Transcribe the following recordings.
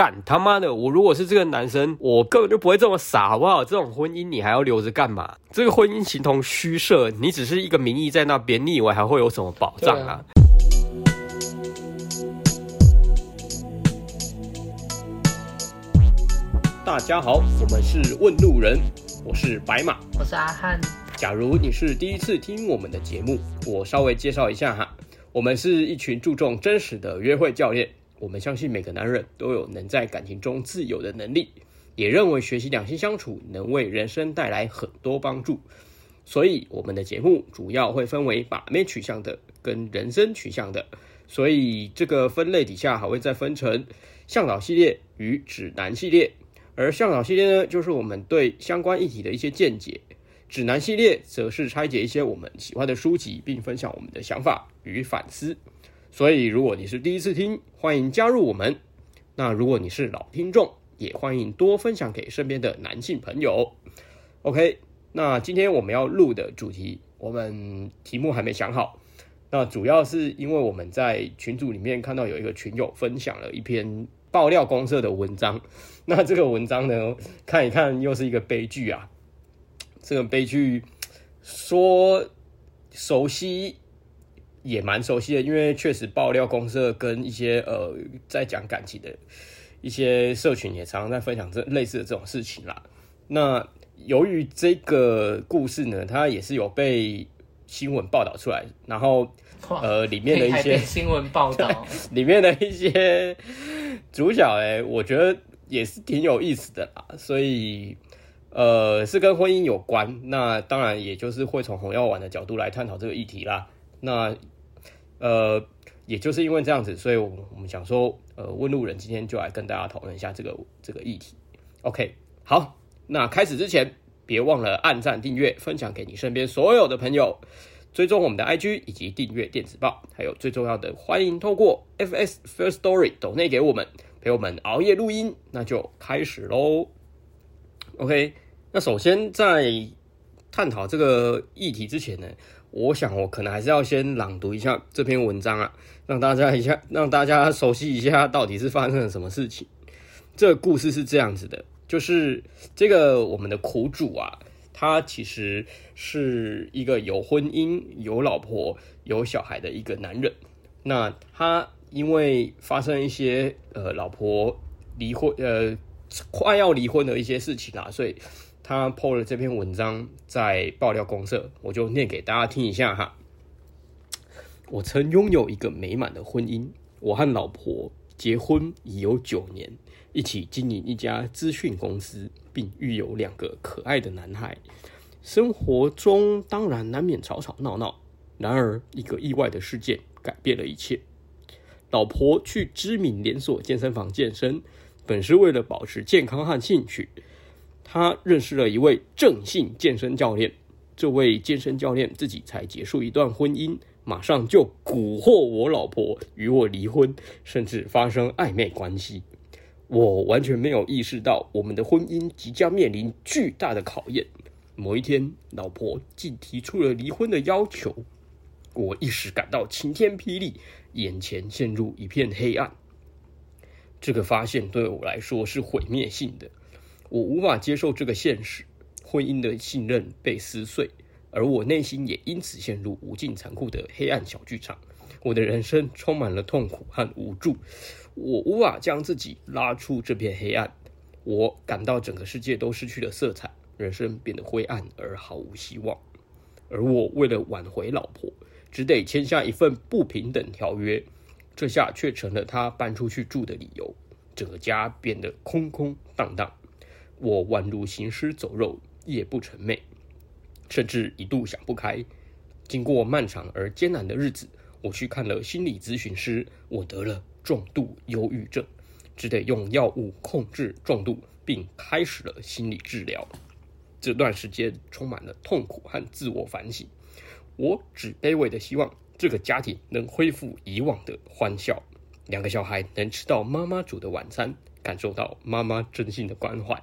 干他妈的！我如果是这个男生，我根本就不会这么傻，好不好？这种婚姻你还要留着干嘛？这个婚姻形同虚设，你只是一个名义在那边，你以为还会有什么保障啊？大家好，我们是问路人，我是白马，我是阿汉。假如你是第一次听我们的节目，我稍微介绍一下哈，我们是一群注重真实的约会教练。我们相信每个男人都有能在感情中自由的能力，也认为学习两性相处能为人生带来很多帮助。所以，我们的节目主要会分为把妹取向的跟人生取向的。所以，这个分类底下还会再分成向导系列与指南系列。而向导系列呢，就是我们对相关议题的一些见解；指南系列则是拆解一些我们喜欢的书籍，并分享我们的想法与反思。所以，如果你是第一次听，欢迎加入我们。那如果你是老听众，也欢迎多分享给身边的男性朋友。OK，那今天我们要录的主题，我们题目还没想好。那主要是因为我们在群组里面看到有一个群友分享了一篇爆料公社的文章。那这个文章呢，看一看又是一个悲剧啊。这个悲剧说熟悉。也蛮熟悉的，因为确实爆料公社跟一些呃在讲感情的一些社群也常常在分享这类似的这种事情啦。那由于这个故事呢，它也是有被新闻报道出来，然后呃里面的一些新闻报道 里面的一些主角，哎，我觉得也是挺有意思的啦。所以呃是跟婚姻有关，那当然也就是会从红药丸的角度来探讨这个议题啦。那呃，也就是因为这样子，所以我们想说，呃，问路人今天就来跟大家讨论一下这个这个议题。OK，好，那开始之前，别忘了按赞、订阅、分享给你身边所有的朋友，追踪我们的 IG 以及订阅电子报，还有最重要的，欢迎透过 FS Firstory 抖内给我们，陪我们熬夜录音。那就开始喽。OK，那首先在探讨这个议题之前呢，我想，我可能还是要先朗读一下这篇文章啊，让大家一下，让大家熟悉一下到底是发生了什么事情。这个故事是这样子的，就是这个我们的苦主啊，他其实是一个有婚姻、有老婆、有小孩的一个男人。那他因为发生一些呃老婆离婚，呃快要离婚的一些事情啊，所以。他 PO 了这篇文章在爆料公社，我就念给大家听一下哈。我曾拥有一个美满的婚姻，我和老婆结婚已有九年，一起经营一家资讯公司，并育有两个可爱的男孩。生活中当然难免吵吵闹闹，然而一个意外的事件改变了一切。老婆去知名连锁健身房健身，本是为了保持健康和兴趣。他认识了一位正性健身教练，这位健身教练自己才结束一段婚姻，马上就蛊惑我老婆与我离婚，甚至发生暧昧关系。我完全没有意识到我们的婚姻即将面临巨大的考验。某一天，老婆竟提出了离婚的要求，我一时感到晴天霹雳，眼前陷入一片黑暗。这个发现对我来说是毁灭性的。我无法接受这个现实，婚姻的信任被撕碎，而我内心也因此陷入无尽残酷的黑暗小剧场。我的人生充满了痛苦和无助，我无法将自己拉出这片黑暗。我感到整个世界都失去了色彩，人生变得灰暗而毫无希望。而我为了挽回老婆，只得签下一份不平等条约，这下却成了他搬出去住的理由。整个家变得空空荡荡。我宛如行尸走肉，夜不成寐，甚至一度想不开。经过漫长而艰难的日子，我去看了心理咨询师，我得了重度忧郁症，只得用药物控制重度，并开始了心理治疗。这段时间充满了痛苦和自我反省。我只卑微的希望这个家庭能恢复以往的欢笑，两个小孩能吃到妈妈煮的晚餐，感受到妈妈真心的关怀。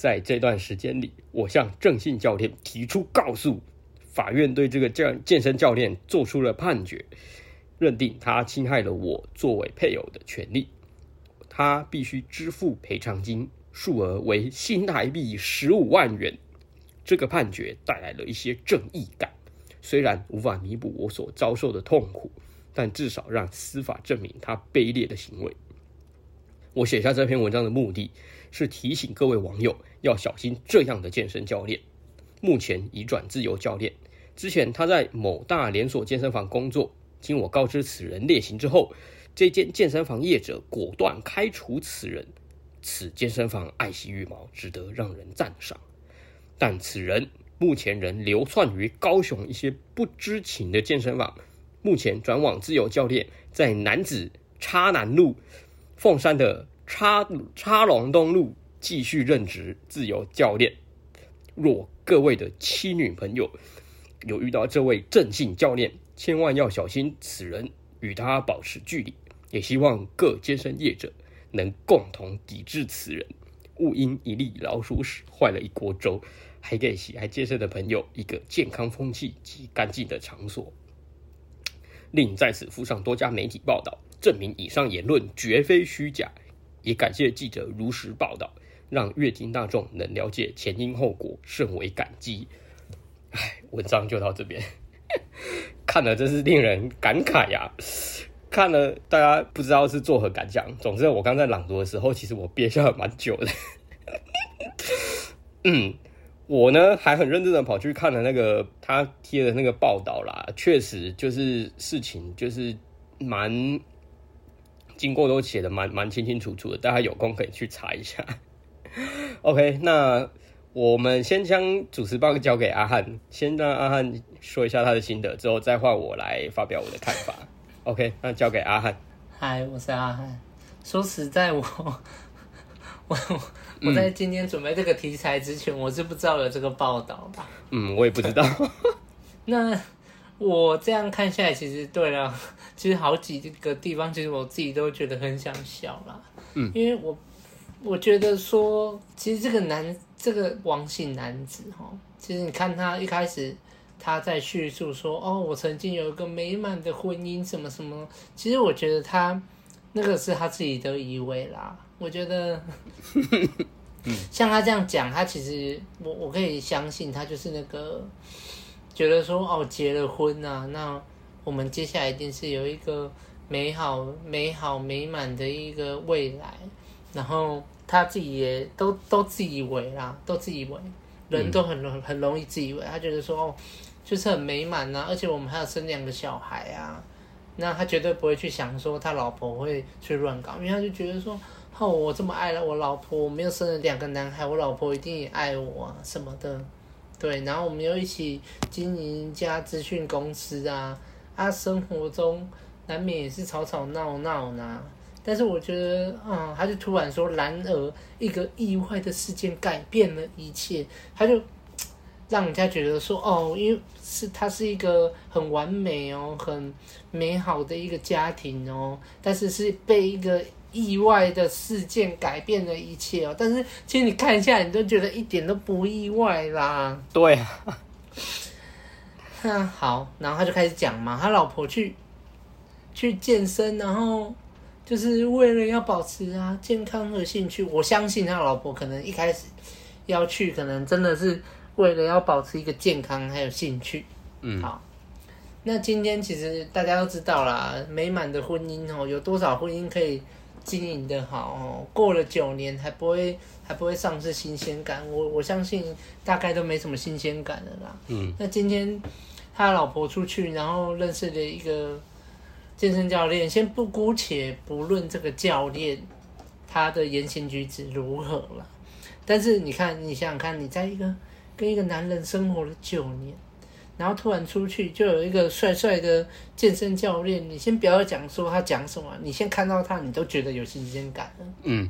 在这段时间里，我向正性教练提出告诉，法院对这个健健身教练做出了判决，认定他侵害了我作为配偶的权利。他必须支付赔偿金，数额为新台币十五万元。这个判决带来了一些正义感，虽然无法弥补我所遭受的痛苦，但至少让司法证明他卑劣的行为。我写下这篇文章的目的是提醒各位网友要小心这样的健身教练。目前已转自由教练，之前他在某大连锁健身房工作，经我告知此人劣行之后，这间健身房业者果断开除此人。此健身房爱惜羽毛，值得让人赞赏。但此人目前仍流窜于高雄一些不知情的健身房，目前转往自由教练，在男子叉南路、凤山的叉叉龙东路继续任职自由教练。若各位的妻女朋友有遇到这位正姓教练，千万要小心此人，与他保持距离。也希望各健身业者能共同抵制此人，勿因一粒老鼠屎坏了一锅粥。还给喜爱健身的朋友一个健康风气及干净的场所。另在此附上多家媒体报道，证明以上言论绝非虚假。也感谢记者如实报道，让阅听大众能了解前因后果，甚为感激。唉，文章就到这边，看了真是令人感慨呀、看了大家不知道是作何感想。总之，我刚在朗读的时候，其实我憋笑了蛮久的。嗯。我呢还很认真的跑去看了那个他贴的那个报道啦，确实就是事情就是蛮经过都写的蛮蛮清清楚楚的，大家有空可以去查一下。OK，那我们先将主持棒交给阿汉，先让阿汉说一下他的心得，之后再换我来发表我的看法。OK，那交给阿汉。嗨，我是阿汉。说实在我，我我。我在今天准备这个题材之前，我是不知道有这个报道吧？嗯，我也不知道。那我这样看下来，其实对了，其实好几个地方，其实我自己都觉得很想笑啦。嗯，因为我我觉得说，其实这个男，这个王姓男子哈，其实你看他一开始他在叙述说，哦，我曾经有一个美满的婚姻，什么什么，其实我觉得他那个是他自己的以为啦。我觉得，像他这样讲，他其实我我可以相信他就是那个觉得说哦，结了婚啊，那我们接下来一定是有一个美好、美好、美满的一个未来。然后他自己也都都自以为啦，都自以为，人都很容很容易自以为，他觉得说哦，就是很美满啊，而且我们还要生两个小孩啊，那他绝对不会去想说他老婆会去乱搞，因为他就觉得说。哦，我这么爱了我老婆，我们又生了两个男孩，我老婆一定也爱我啊，什么的，对，然后我们又一起经营一家资讯公司啊，啊，生活中难免也是吵吵闹闹呢。但是我觉得，嗯，他就突然说，然而一个意外的事件改变了一切，他就让人家觉得说，哦，因为是他是一个很完美哦，很美好的一个家庭哦，但是是被一个。意外的事件改变了一切哦，但是其实你看一下，你都觉得一点都不意外啦。对啊，那好，然后他就开始讲嘛，他老婆去去健身，然后就是为了要保持啊健康和兴趣。我相信他老婆可能一开始要去，可能真的是为了要保持一个健康还有兴趣。嗯，好。那今天其实大家都知道啦，美满的婚姻哦，有多少婚姻可以？经营的好哦，过了九年还不会还不会丧失新鲜感，我我相信大概都没什么新鲜感了啦。嗯，那今天他老婆出去，然后认识了一个健身教练，先不姑且不论这个教练他的言行举止如何了，但是你看，你想想看，你在一个跟一个男人生活了九年。然后突然出去，就有一个帅帅的健身教练。你先不要讲说他讲什么，你先看到他，你都觉得有新鲜感了。嗯，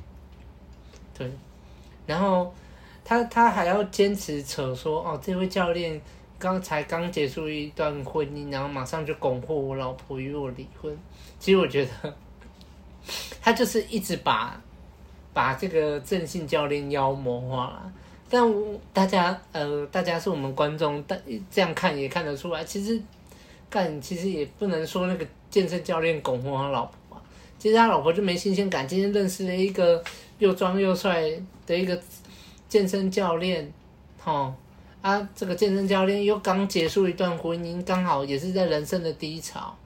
对。然后他他还要坚持扯说，哦，这位教练刚才刚结束一段婚姻，然后马上就拱火我老婆与我离婚。其实我觉得他就是一直把把这个郑姓教练妖魔化了。但大家呃，大家是我们观众，但这样看也看得出来，其实干其实也不能说那个健身教练拱火他老婆嘛，其实他老婆就没新鲜感。今天认识了一个又装又帅的一个健身教练，哦，啊，这个健身教练又刚结束一段婚姻，刚好也是在人生的低潮，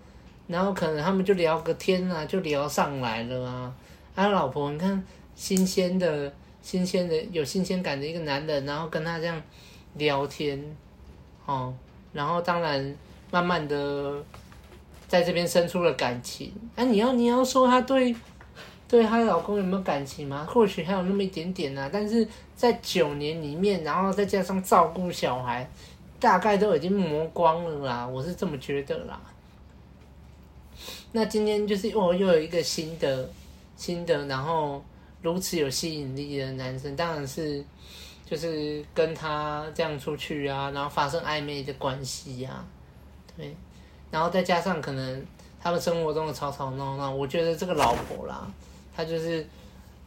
然后可能他们就聊个天啊，就聊上来了啊。他老婆，你看新鲜的、新鲜的、有新鲜感的一个男人，然后跟他这样聊天，哦，然后当然慢慢的在这边生出了感情。啊，你要你要说他对对他老公有没有感情吗？或许还有那么一点点啊，但是在九年里面，然后再加上照顾小孩，大概都已经磨光了啦。我是这么觉得啦。那今天就是哦，又有一个新的。新的，然后如此有吸引力的男生，当然是就是跟他这样出去啊，然后发生暧昧的关系呀、啊，对，然后再加上可能他们生活中的吵吵闹闹，我觉得这个老婆啦，她就是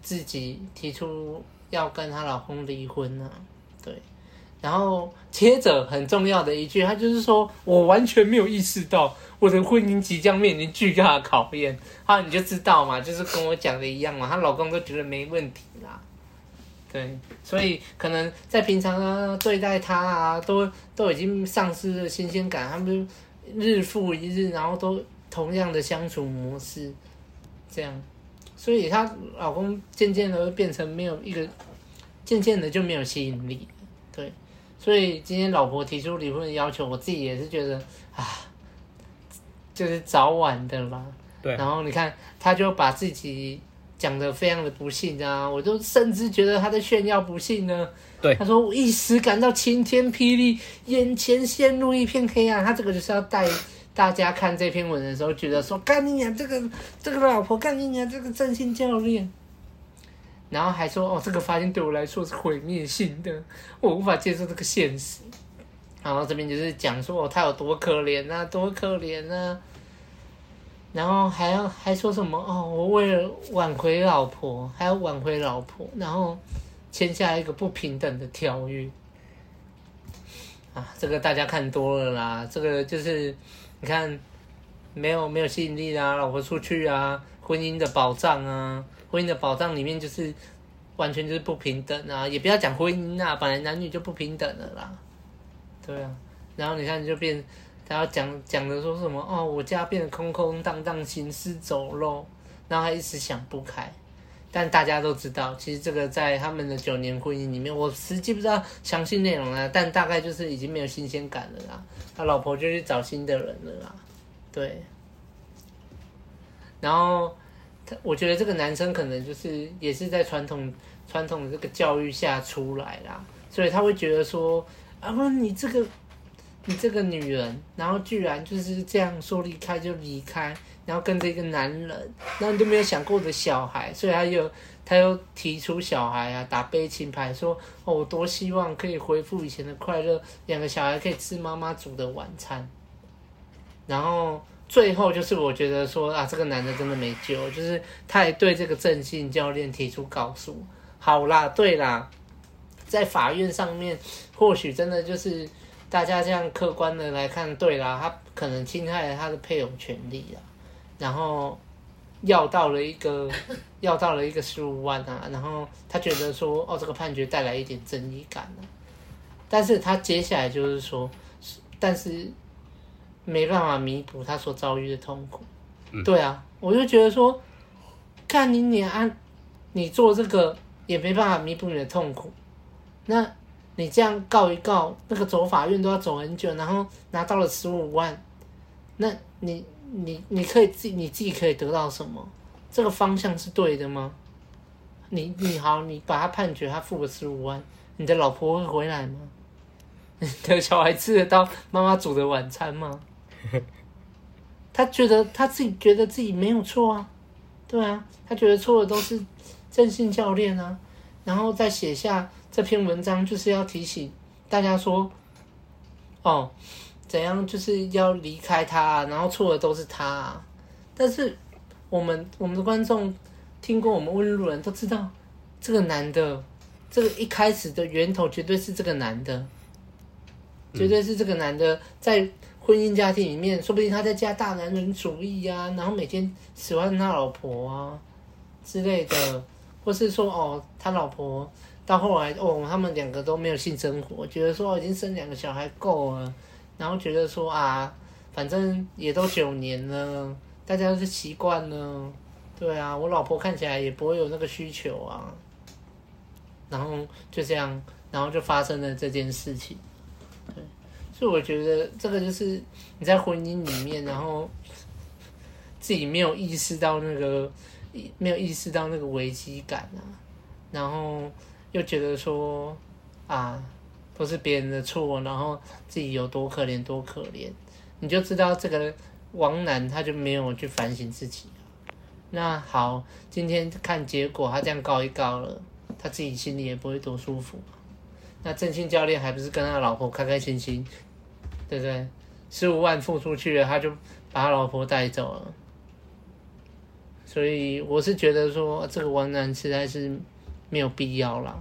自己提出要跟她老公离婚啊，对，然后接着很重要的一句，他就是说我完全没有意识到。我的婚姻即将面临巨大的考验，好，你就知道嘛，就是跟我讲的一样嘛，她老公都觉得没问题啦，对，所以可能在平常啊对待她啊，都都已经丧失了新鲜感，他们日复一日，然后都同样的相处模式，这样，所以她老公渐渐的变成没有一个，渐渐的就没有吸引力，所以今天老婆提出离婚的要求，我自己也是觉得啊。就是早晚的啦，对。然后你看，他就把自己讲的非常的不幸啊，我就甚至觉得他在炫耀不幸呢。对，他说我一时感到晴天霹雳，眼前陷入一片黑暗。他这个就是要带大家看这篇文的时候，觉得说干你娘这个这个老婆干你娘这个正性教练，然后还说哦，这个发现对我来说是毁灭性的，我无法接受这个现实。然后这边就是讲说哦，他有多可怜啊，多可怜啊。然后还要还说什么哦？我为了挽回老婆，还要挽回老婆，然后签下一个不平等的条约啊！这个大家看多了啦，这个就是你看没有没有吸引力啊，老婆出去啊，婚姻的保障啊，婚姻的保障里面就是完全就是不平等啊！也不要讲婚姻啊，本来男女就不平等了啦，对啊，然后你看就变。他要讲讲的说什么哦，我家变得空空荡荡，行尸走肉，然后他一时想不开。但大家都知道，其实这个在他们的九年婚姻里面，我实际不知道详细内容啊，但大概就是已经没有新鲜感了啦。他老婆就去找新的人了啦，对。然后我觉得这个男生可能就是也是在传统传统的这个教育下出来啦，所以他会觉得说啊，不，你这个。你这个女人，然后居然就是这样说离开就离开，然后跟着一个男人，然后你都没有想过的小孩，所以他又他又提出小孩啊，打悲情牌，说哦，我多希望可以恢复以前的快乐，两个小孩可以吃妈妈煮的晚餐。然后最后就是我觉得说啊，这个男的真的没救，就是他也对这个正信教练提出告诉。好啦，对啦，在法院上面或许真的就是。大家这样客观的来看，对啦，他可能侵害了他的配偶权利啊，然后要到了一个 要到了一个十五万啊，然后他觉得说，哦，这个判决带来一点争议感啊，但是他接下来就是说，但是没办法弥补他所遭遇的痛苦，嗯、对啊，我就觉得说，看你你啊，你做这个也没办法弥补你的痛苦，那。你这样告一告，那个走法院都要走很久，然后拿到了十五万，那你你你可以自己你自己可以得到什么？这个方向是对的吗？你你好，你把他判决，他付了十五万，你的老婆会回来吗？你的小孩吃得到妈妈煮的晚餐吗？他觉得他自己觉得自己没有错啊，对啊，他觉得错的都是正信教练啊，然后再写下。这篇文章就是要提醒大家说，哦，怎样就是要离开他啊，然后错的都是他啊。但是我们我们的观众听过我们问路人都知道，这个男的，这个一开始的源头绝对是这个男的，绝对是这个男的在婚姻家庭里面，说不定他在家大男人主义、啊，然后每天喜欢他老婆啊之类的，或是说哦，他老婆到后来哦，他们两个都没有性生活，觉得说已经生两个小孩够了，然后觉得说啊，反正也都九年了，大家都是习惯了，对啊，我老婆看起来也不会有那个需求啊，然后就这样，然后就发生了这件事情。对所以我觉得这个就是你在婚姻里面，然后自己没有意识到那个，没有意识到那个危机感啊，然后又觉得说啊，都是别人的错，然后自己有多可怜多可怜，你就知道这个王楠他就没有去反省自己。那好，今天看结果，他这样告一告了，他自己心里也不会多舒服。那正庆教练还不是跟他老婆开开心心？对不对？十五万付出去了，他就把他老婆带走了。所以我是觉得说，这个王楠实在是没有必要啦。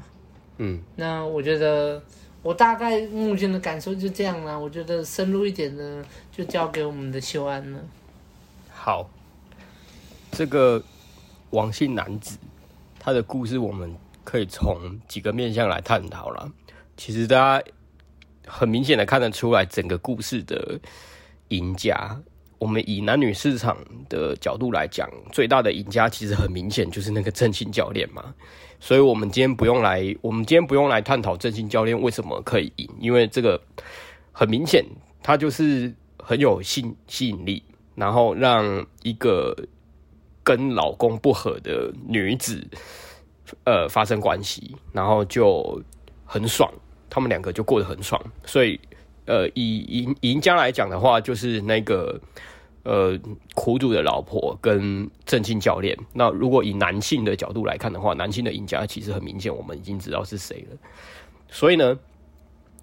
嗯，那我觉得我大概目前的感受就这样啦。我觉得深入一点的，就交给我们的秀安了。好，这个王姓男子他的故事，我们可以从几个面向来探讨了。其实大家。很明显的看得出来，整个故事的赢家，我们以男女市场的角度来讲，最大的赢家其实很明显就是那个正信教练嘛。所以，我们今天不用来，我们今天不用来探讨正信教练为什么可以赢，因为这个很明显，他就是很有吸吸引力，然后让一个跟老公不和的女子，呃，发生关系，然后就很爽。他们两个就过得很爽，所以，呃，以赢赢家来讲的话，就是那个呃苦主的老婆跟正庆教练。那如果以男性的角度来看的话，男性的赢家其实很明显，我们已经知道是谁了。所以呢，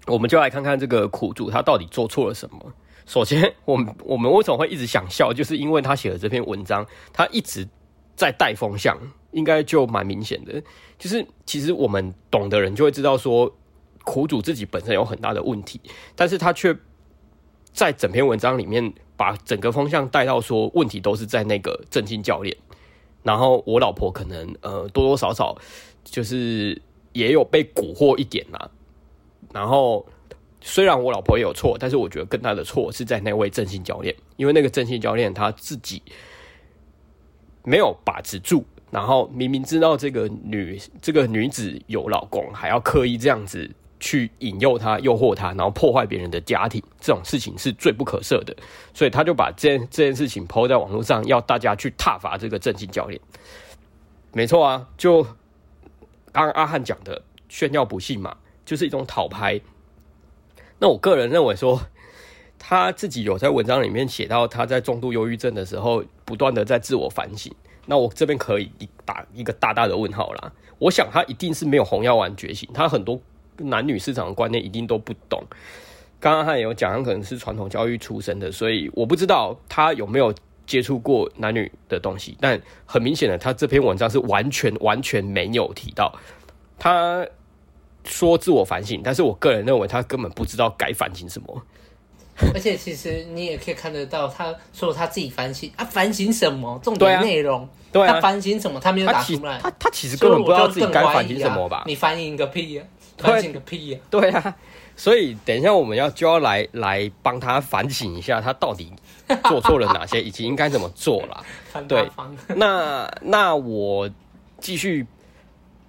我们就来看看这个苦主他到底做错了什么。首先，我们我们为什么会一直想笑，就是因为他写的这篇文章，他一直在带风向，应该就蛮明显的。就是其实我们懂的人就会知道说。苦主自己本身有很大的问题，但是他却在整篇文章里面把整个方向带到说，问题都是在那个正经教练，然后我老婆可能呃多多少少就是也有被蛊惑一点啦，然后虽然我老婆也有错，但是我觉得更大的错是在那位正信教练，因为那个正信教练他自己没有把持住，然后明明知道这个女这个女子有老公，还要刻意这样子。去引诱他、诱惑他，然后破坏别人的家庭，这种事情是最不可赦的。所以他就把这件这件事情抛在网络上，要大家去挞伐这个正经教练。没错啊，就刚刚阿汉讲的炫耀不幸嘛，就是一种讨拍。那我个人认为说，他自己有在文章里面写到，他在重度忧郁症的时候，不断的在自我反省。那我这边可以打一个大大的问号啦。我想他一定是没有红药丸觉醒，他很多。男女市场的观念一定都不懂。刚刚他也有讲，他可能是传统教育出身的，所以我不知道他有没有接触过男女的东西。但很明显的，他这篇文章是完全完全没有提到。他说自我反省，但是我个人认为他根本不知道该反省什么。而且其实你也可以看得到，他说他自己反省啊，反省什么？重点内容。对啊，他反省什么？他没有打出来。他他，他其实根本不知道自己该反省什么吧？你反省个屁呀！反省个屁呀！对啊，所以等一下我们要就要来来帮他反省一下，他到底做错了哪些，以及应该怎么做啦。对，那那我继续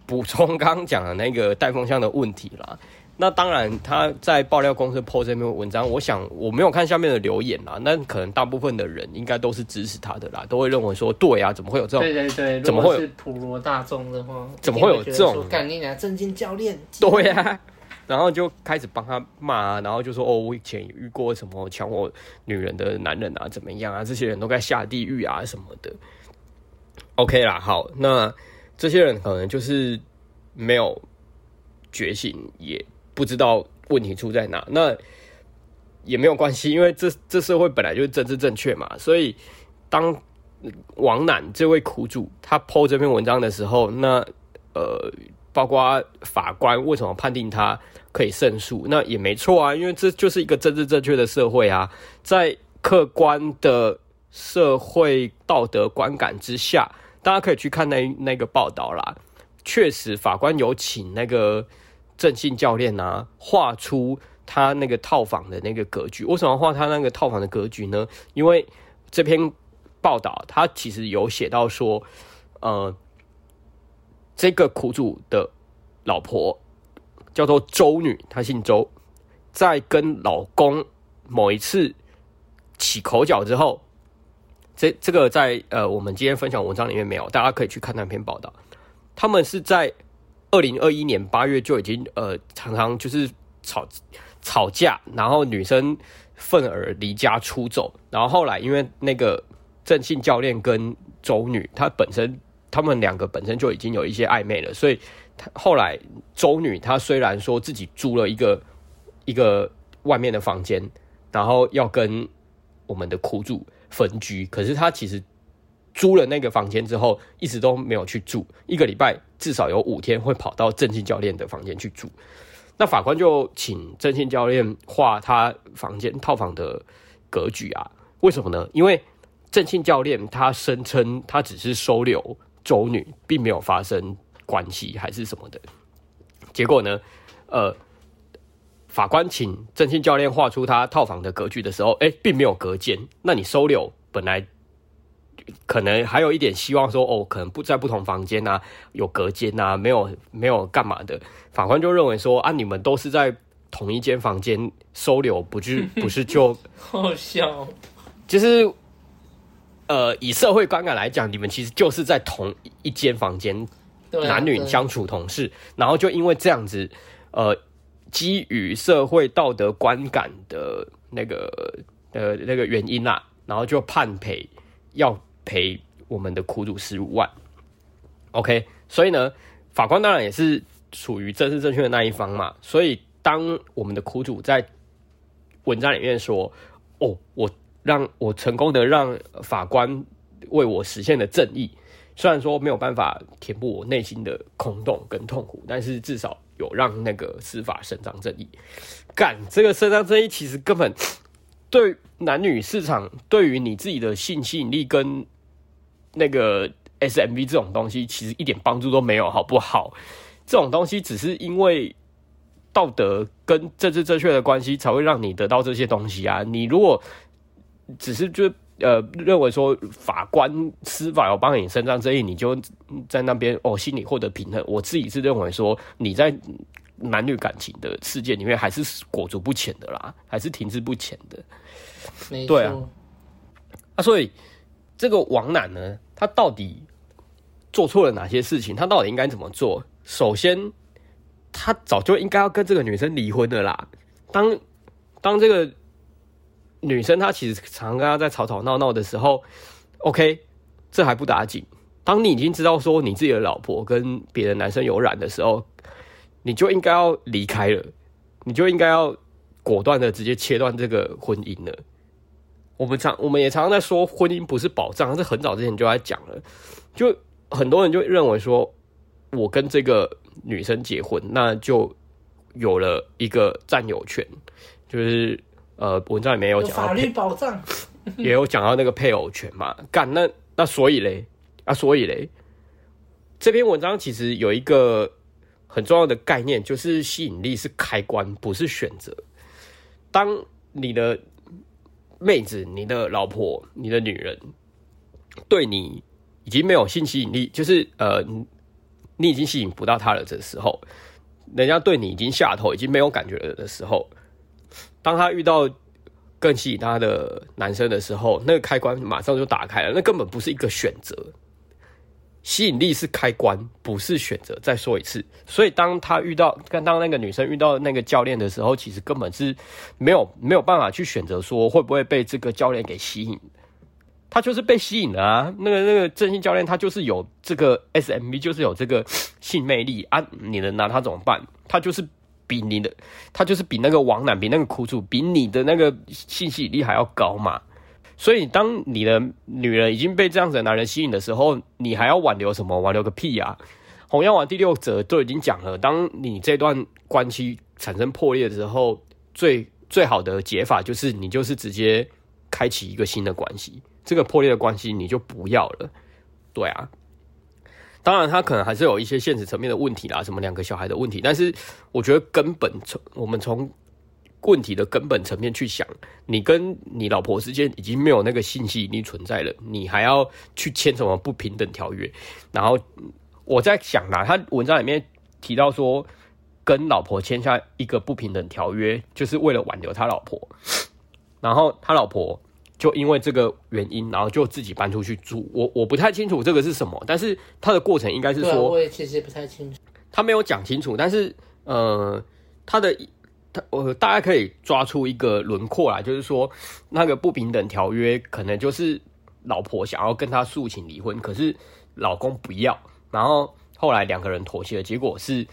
补充刚刚讲的那个带风向的问题啦。那当然，他在爆料公司 po 这篇文章，我想我没有看下面的留言啦。那可能大部分的人应该都是支持他的啦，都会认为说，对啊，怎么会有这种？对对对，怎么会是普罗大众的话，怎么会有这种？干你俩正经教练？对啊，然后就开始帮他骂啊，然后就说哦，我以前遇过什么抢我女人的男人啊，怎么样啊？这些人都该下地狱啊什么的。OK 啦，好，那这些人可能就是没有觉醒也。不知道问题出在哪，那也没有关系，因为这 这社会本来就是政治正确嘛。所以当王楠这位苦主他 po 这篇文章的时候，那呃包括法官为什么判定他可以胜诉，那也没错啊，因为这就是一个政治正确的社会啊，在客观的社会道德观感之下，大家可以去看那那个报道啦。确实，法官有请那个正信教练啊，画出他那个套房的那个格局。为什么要画他那个套房的格局呢？因为这篇报道他其实有写到说，呃，这个苦主的老婆叫做周女，她姓周，在跟老公某一次起口角之后，这这个在呃我们今天分享文章里面没有，大家可以去看那篇报道。他们是在二零二一年八月就已经呃常常就是吵吵架，然后女生愤而离家出走，然后后来因为那个郑信教练跟周女，她本身他们两个本身就已经有一些暧昧了，所以后来周女她虽然说自己租了一个一个外面的房间，然后要跟我们的苦主分居，可是她其实。租了那个房间之后，一直都没有去住。一个礼拜至少有五天会跑到正信教练的房间去住。那法官就请正信教练画他房间套房的格局啊？为什么呢？因为正信教练他声称他只是收留周女，并没有发生关系还是什么的。结果呢，呃，法官请正信教练画出他套房的格局的时候，哎，并没有隔间。那你收留本来。可能还有一点希望说，哦，可能不在不同房间啊，有隔间啊，没有没有干嘛的。法官就认为说，啊，你们都是在同一间房间收留，不就 不是就好笑？就是呃，以社会观感来讲，你们其实就是在同一间房间，男女相处同事，然后就因为这样子，呃，基于社会道德观感的那个呃那个原因啦，然后就判赔要。赔我们的苦主十五万，OK，所以呢，法官当然也是属于正式正确的那一方嘛。所以当我们的苦主在文章里面说：“哦，我让我成功的让法官为我实现了正义，虽然说没有办法填补我内心的空洞跟痛苦，但是至少有让那个司法伸张正义。干这个伸张正义，其实根本对男女市场，对于你自己的性吸引力跟那个 SMV 这种东西其实一点帮助都没有，好不好？这种东西只是因为道德跟政治正确的关系才会让你得到这些东西啊！你如果只是就呃认为说法官司法要帮你伸张正义，你就在那边哦心里获得平衡。我自己是认为说你在男女感情的世界里面还是裹足不前的啦，还是停滞不前的。对啊，啊，所以这个王楠呢？他到底做错了哪些事情？他到底应该怎么做？首先，他早就应该要跟这个女生离婚的啦。当当这个女生她其实常常跟他在吵吵闹闹的时候，OK，这还不打紧。当你已经知道说你自己的老婆跟别的男生有染的时候，你就应该要离开了，你就应该要果断的直接切断这个婚姻了。我们常我们也常常在说，婚姻不是保障，但是很早之前就在讲了。就很多人就认为说，我跟这个女生结婚，那就有了一个占有权，就是呃，文章里面有讲到法律保障，也有讲到那个配偶权嘛。干那那所以嘞啊，所以嘞，这篇文章其实有一个很重要的概念，就是吸引力是开关，不是选择。当你的妹子，你的老婆，你的女人，对你已经没有性吸引力，就是呃，你已经吸引不到她了的时候，人家对你已经下头，已经没有感觉了的时候，当她遇到更吸引她的男生的时候，那个开关马上就打开了，那根本不是一个选择。吸引力是开关，不是选择。再说一次，所以当他遇到，跟当那个女生遇到那个教练的时候，其实根本是没有没有办法去选择说会不会被这个教练给吸引。他就是被吸引了啊！那个那个正信教练，他就是有这个 SMV，就是有这个性魅力啊！你能拿他怎么办？他就是比你的，他就是比那个王楠，比那个苦主，比你的那个性吸引力还要高嘛。所以，当你的女人已经被这样子的男人吸引的时候，你还要挽留什么？挽留个屁呀！红药丸第六则都已经讲了，当你这段关系产生破裂的时候，最最好的解法就是你就是直接开启一个新的关系，这个破裂的关系你就不要了。对啊，当然他可能还是有一些现实层面的问题啦，什么两个小孩的问题，但是我觉得根本从我们从问题的根本层面去想，你跟你老婆之间已经没有那个信息引力存在了，你还要去签什么不平等条约？然后我在想啦，他文章里面提到说，跟老婆签下一个不平等条约，就是为了挽留他老婆。然后他老婆就因为这个原因，然后就自己搬出去住。我我不太清楚这个是什么，但是他的过程应该是说，啊、我也其实不太清楚，他没有讲清楚，但是呃，他的。我大家可以抓出一个轮廓来，就是说那个不平等条约可能就是老婆想要跟他诉请离婚，可是老公不要，然后后来两个人妥协的结果是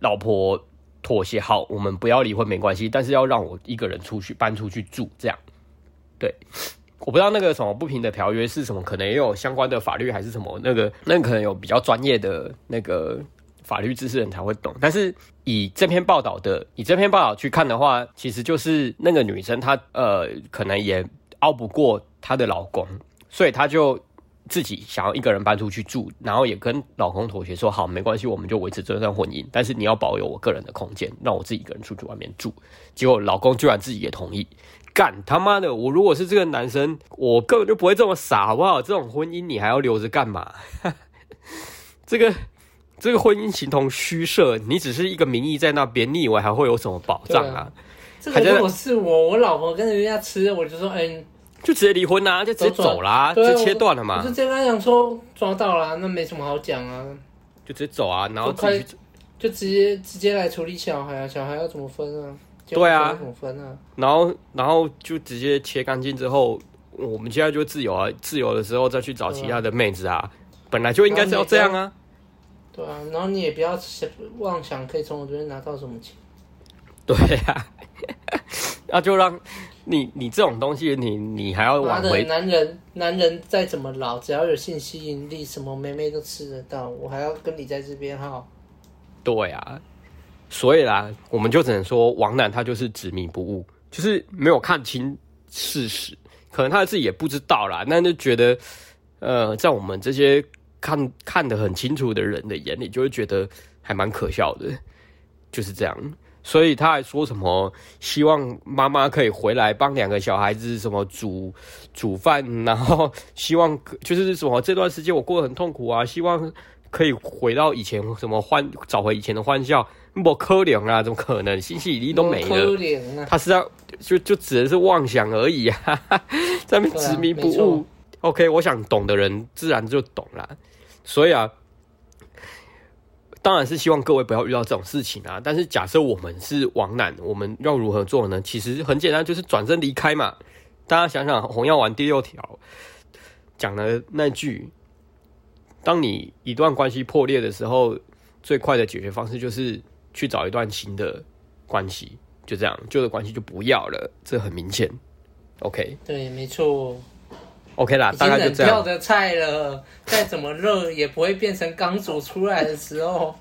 老婆妥协，好，我们不要离婚没关系，但是要让我一个人出去搬出去住，这样。对，我不知道那个什么不平等条约是什么，可能也有相关的法律还是什么，那个那可能有比较专业的那个。法律知识人才会懂，但是以这篇报道的以这篇报道去看的话，其实就是那个女生她呃可能也拗不过她的老公，所以她就自己想要一个人搬出去住，然后也跟老公妥协说好没关系，我们就维持这段婚姻，但是你要保有我个人的空间，让我自己一个人出去外面住。结果老公居然自己也同意，干他妈的！我如果是这个男生，我根本就不会这么傻，好不好？这种婚姻你还要留着干嘛？这个。这个婚姻形同虚设，你只是一个名义在那边，你以为还会有什么保障啊？啊这个如果是我，我老婆跟人家吃，我就说，哎，就直接离婚啊，就直接走啦，啊，就切断了嘛。我就直接跟他讲说，抓到了，那没什么好讲啊，就直接走啊，然后自己就直接直接来处理小孩啊，小孩要怎么分啊？对啊，怎么分啊？然后然后就直接切干净之后，我们现在就自由啊，自由的时候再去找其他的妹子啊，啊本来就应该是要这样啊。对啊，然后你也不要想妄想可以从我这边拿到什么钱。对啊，那就让你你这种东西你，你你还要挽回男人？男人再怎么老，只要有性吸引力，什么妹妹都吃得到。我还要跟你在这边哈？对啊，所以啦，我们就只能说王楠他就是执迷不悟，就是没有看清事实，可能他自己也不知道啦，那就觉得呃，在我们这些。看看得很清楚的人的眼里，就会觉得还蛮可笑的，就是这样。所以他还说什么希望妈妈可以回来帮两个小孩子什么煮煮饭，然后希望就是什么这段时间我过得很痛苦啊，希望可以回到以前什么欢找回以前的欢笑。不可怜啊，怎么可能？性吸引力都没了，啊、他是要就就只能是妄想而已啊，在那边执迷不悟。OK，我想懂的人自然就懂了。所以啊，当然是希望各位不要遇到这种事情啊。但是假设我们是王楠，我们要如何做呢？其实很简单，就是转身离开嘛。大家想想，红药丸第六条讲的那句：当你一段关系破裂的时候，最快的解决方式就是去找一段新的关系，就这样，旧的关系就不要了。这很明显。OK，对，没错。OK 啦，大概就这样。冷掉的菜了，再怎么热也不会变成刚煮出来的时候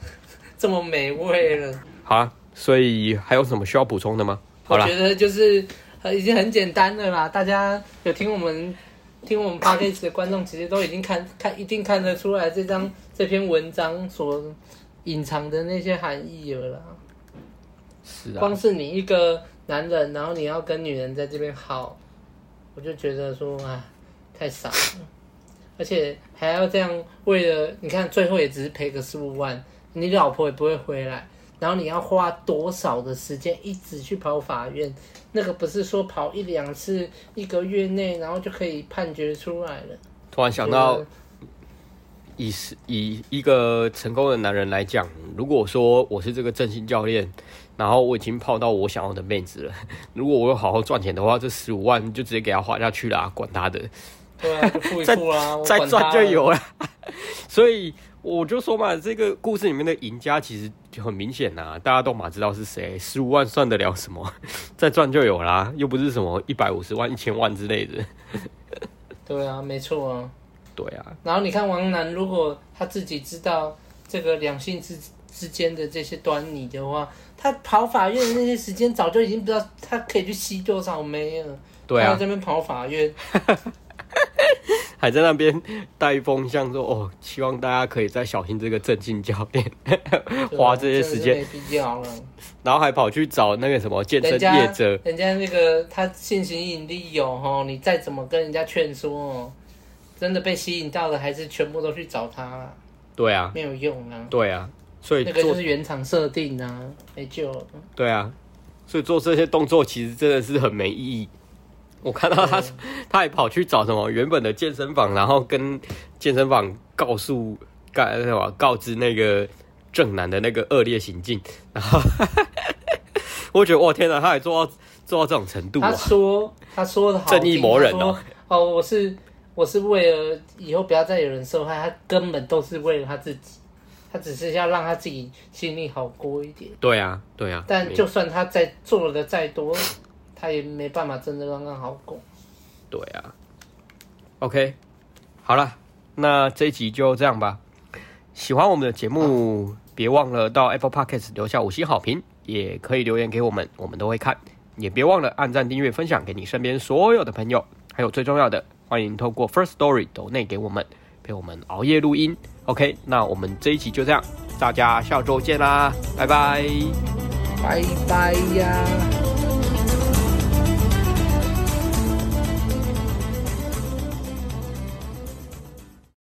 这么美味了。好啊，所以还有什么需要补充的吗？好啦，我觉得就是已经很简单的啦。大家有听我们听我们 Podcast 的观众，其实都已经看看一定看得出来这张这篇文章所隐藏的那些含义了啦。是啊，光是你一个男人，然后你要跟女人在这边好，我就觉得说啊。太傻了，而且还要这样，为了你看，最后也只是赔个十五万，你老婆也不会回来，然后你要花多少的时间一直去跑法院？那个不是说跑一两次，一个月内然后就可以判决出来了。突然想到，以以一个成功的男人来讲，如果说我是这个正兴教练，然后我已经泡到我想要的妹子了，如果我有好好赚钱的话，这十五万就直接给他花下去啦，管他的。对啊，付一付啊，再赚就有了。所以我就说嘛，这个故事里面的赢家其实就很明显呐、啊，大家都嘛知道是谁。十五万算得了什么？再赚就有啦，又不是什么一百五十万、一千万之类的。对啊，没错啊。对啊。然后你看王楠，如果他自己知道这个两性之之间的这些端倪的话，他跑法院的那些时间早就已经不知道他可以去吸多少妹了。对啊，在这边跑法院，还在那边带风向说哦，希望大家可以再小心这个正经教练，花这些时间。然后还跑去找那个什么健身业者，人家，那个他性吸引力有哦，你再怎么跟人家劝说哦，真的被吸引到了，还是全部都去找他。对啊，没有用啊。对啊。所以那个就是原厂设定啊，没救了。对啊，所以做这些动作其实真的是很没意义。我看到他，他还跑去找什么原本的健身房，然后跟健身房告诉告什么告知那个正男的那个恶劣行径，然后 我觉得哇天哪，他还做到做到这种程度啊！他说他说的好正义魔人哦，哦，我是我是为了以后不要再有人受害，他根本都是为了他自己。他只是要让他自己心里好过一点。对啊，对啊。但就算他再做的再多，他也没办法真的让刚好过。对啊。OK，好了，那这一集就这样吧。喜欢我们的节目，别忘了到 Apple Podcast 留下五星好评，也可以留言给我们，我们都会看。也别忘了按赞、订阅、分享给你身边所有的朋友。还有最重要的，欢迎透过 First Story 抖内给我们。陪我们熬夜录音，OK，那我们这一集就这样，大家下周见啦，拜拜，拜拜呀。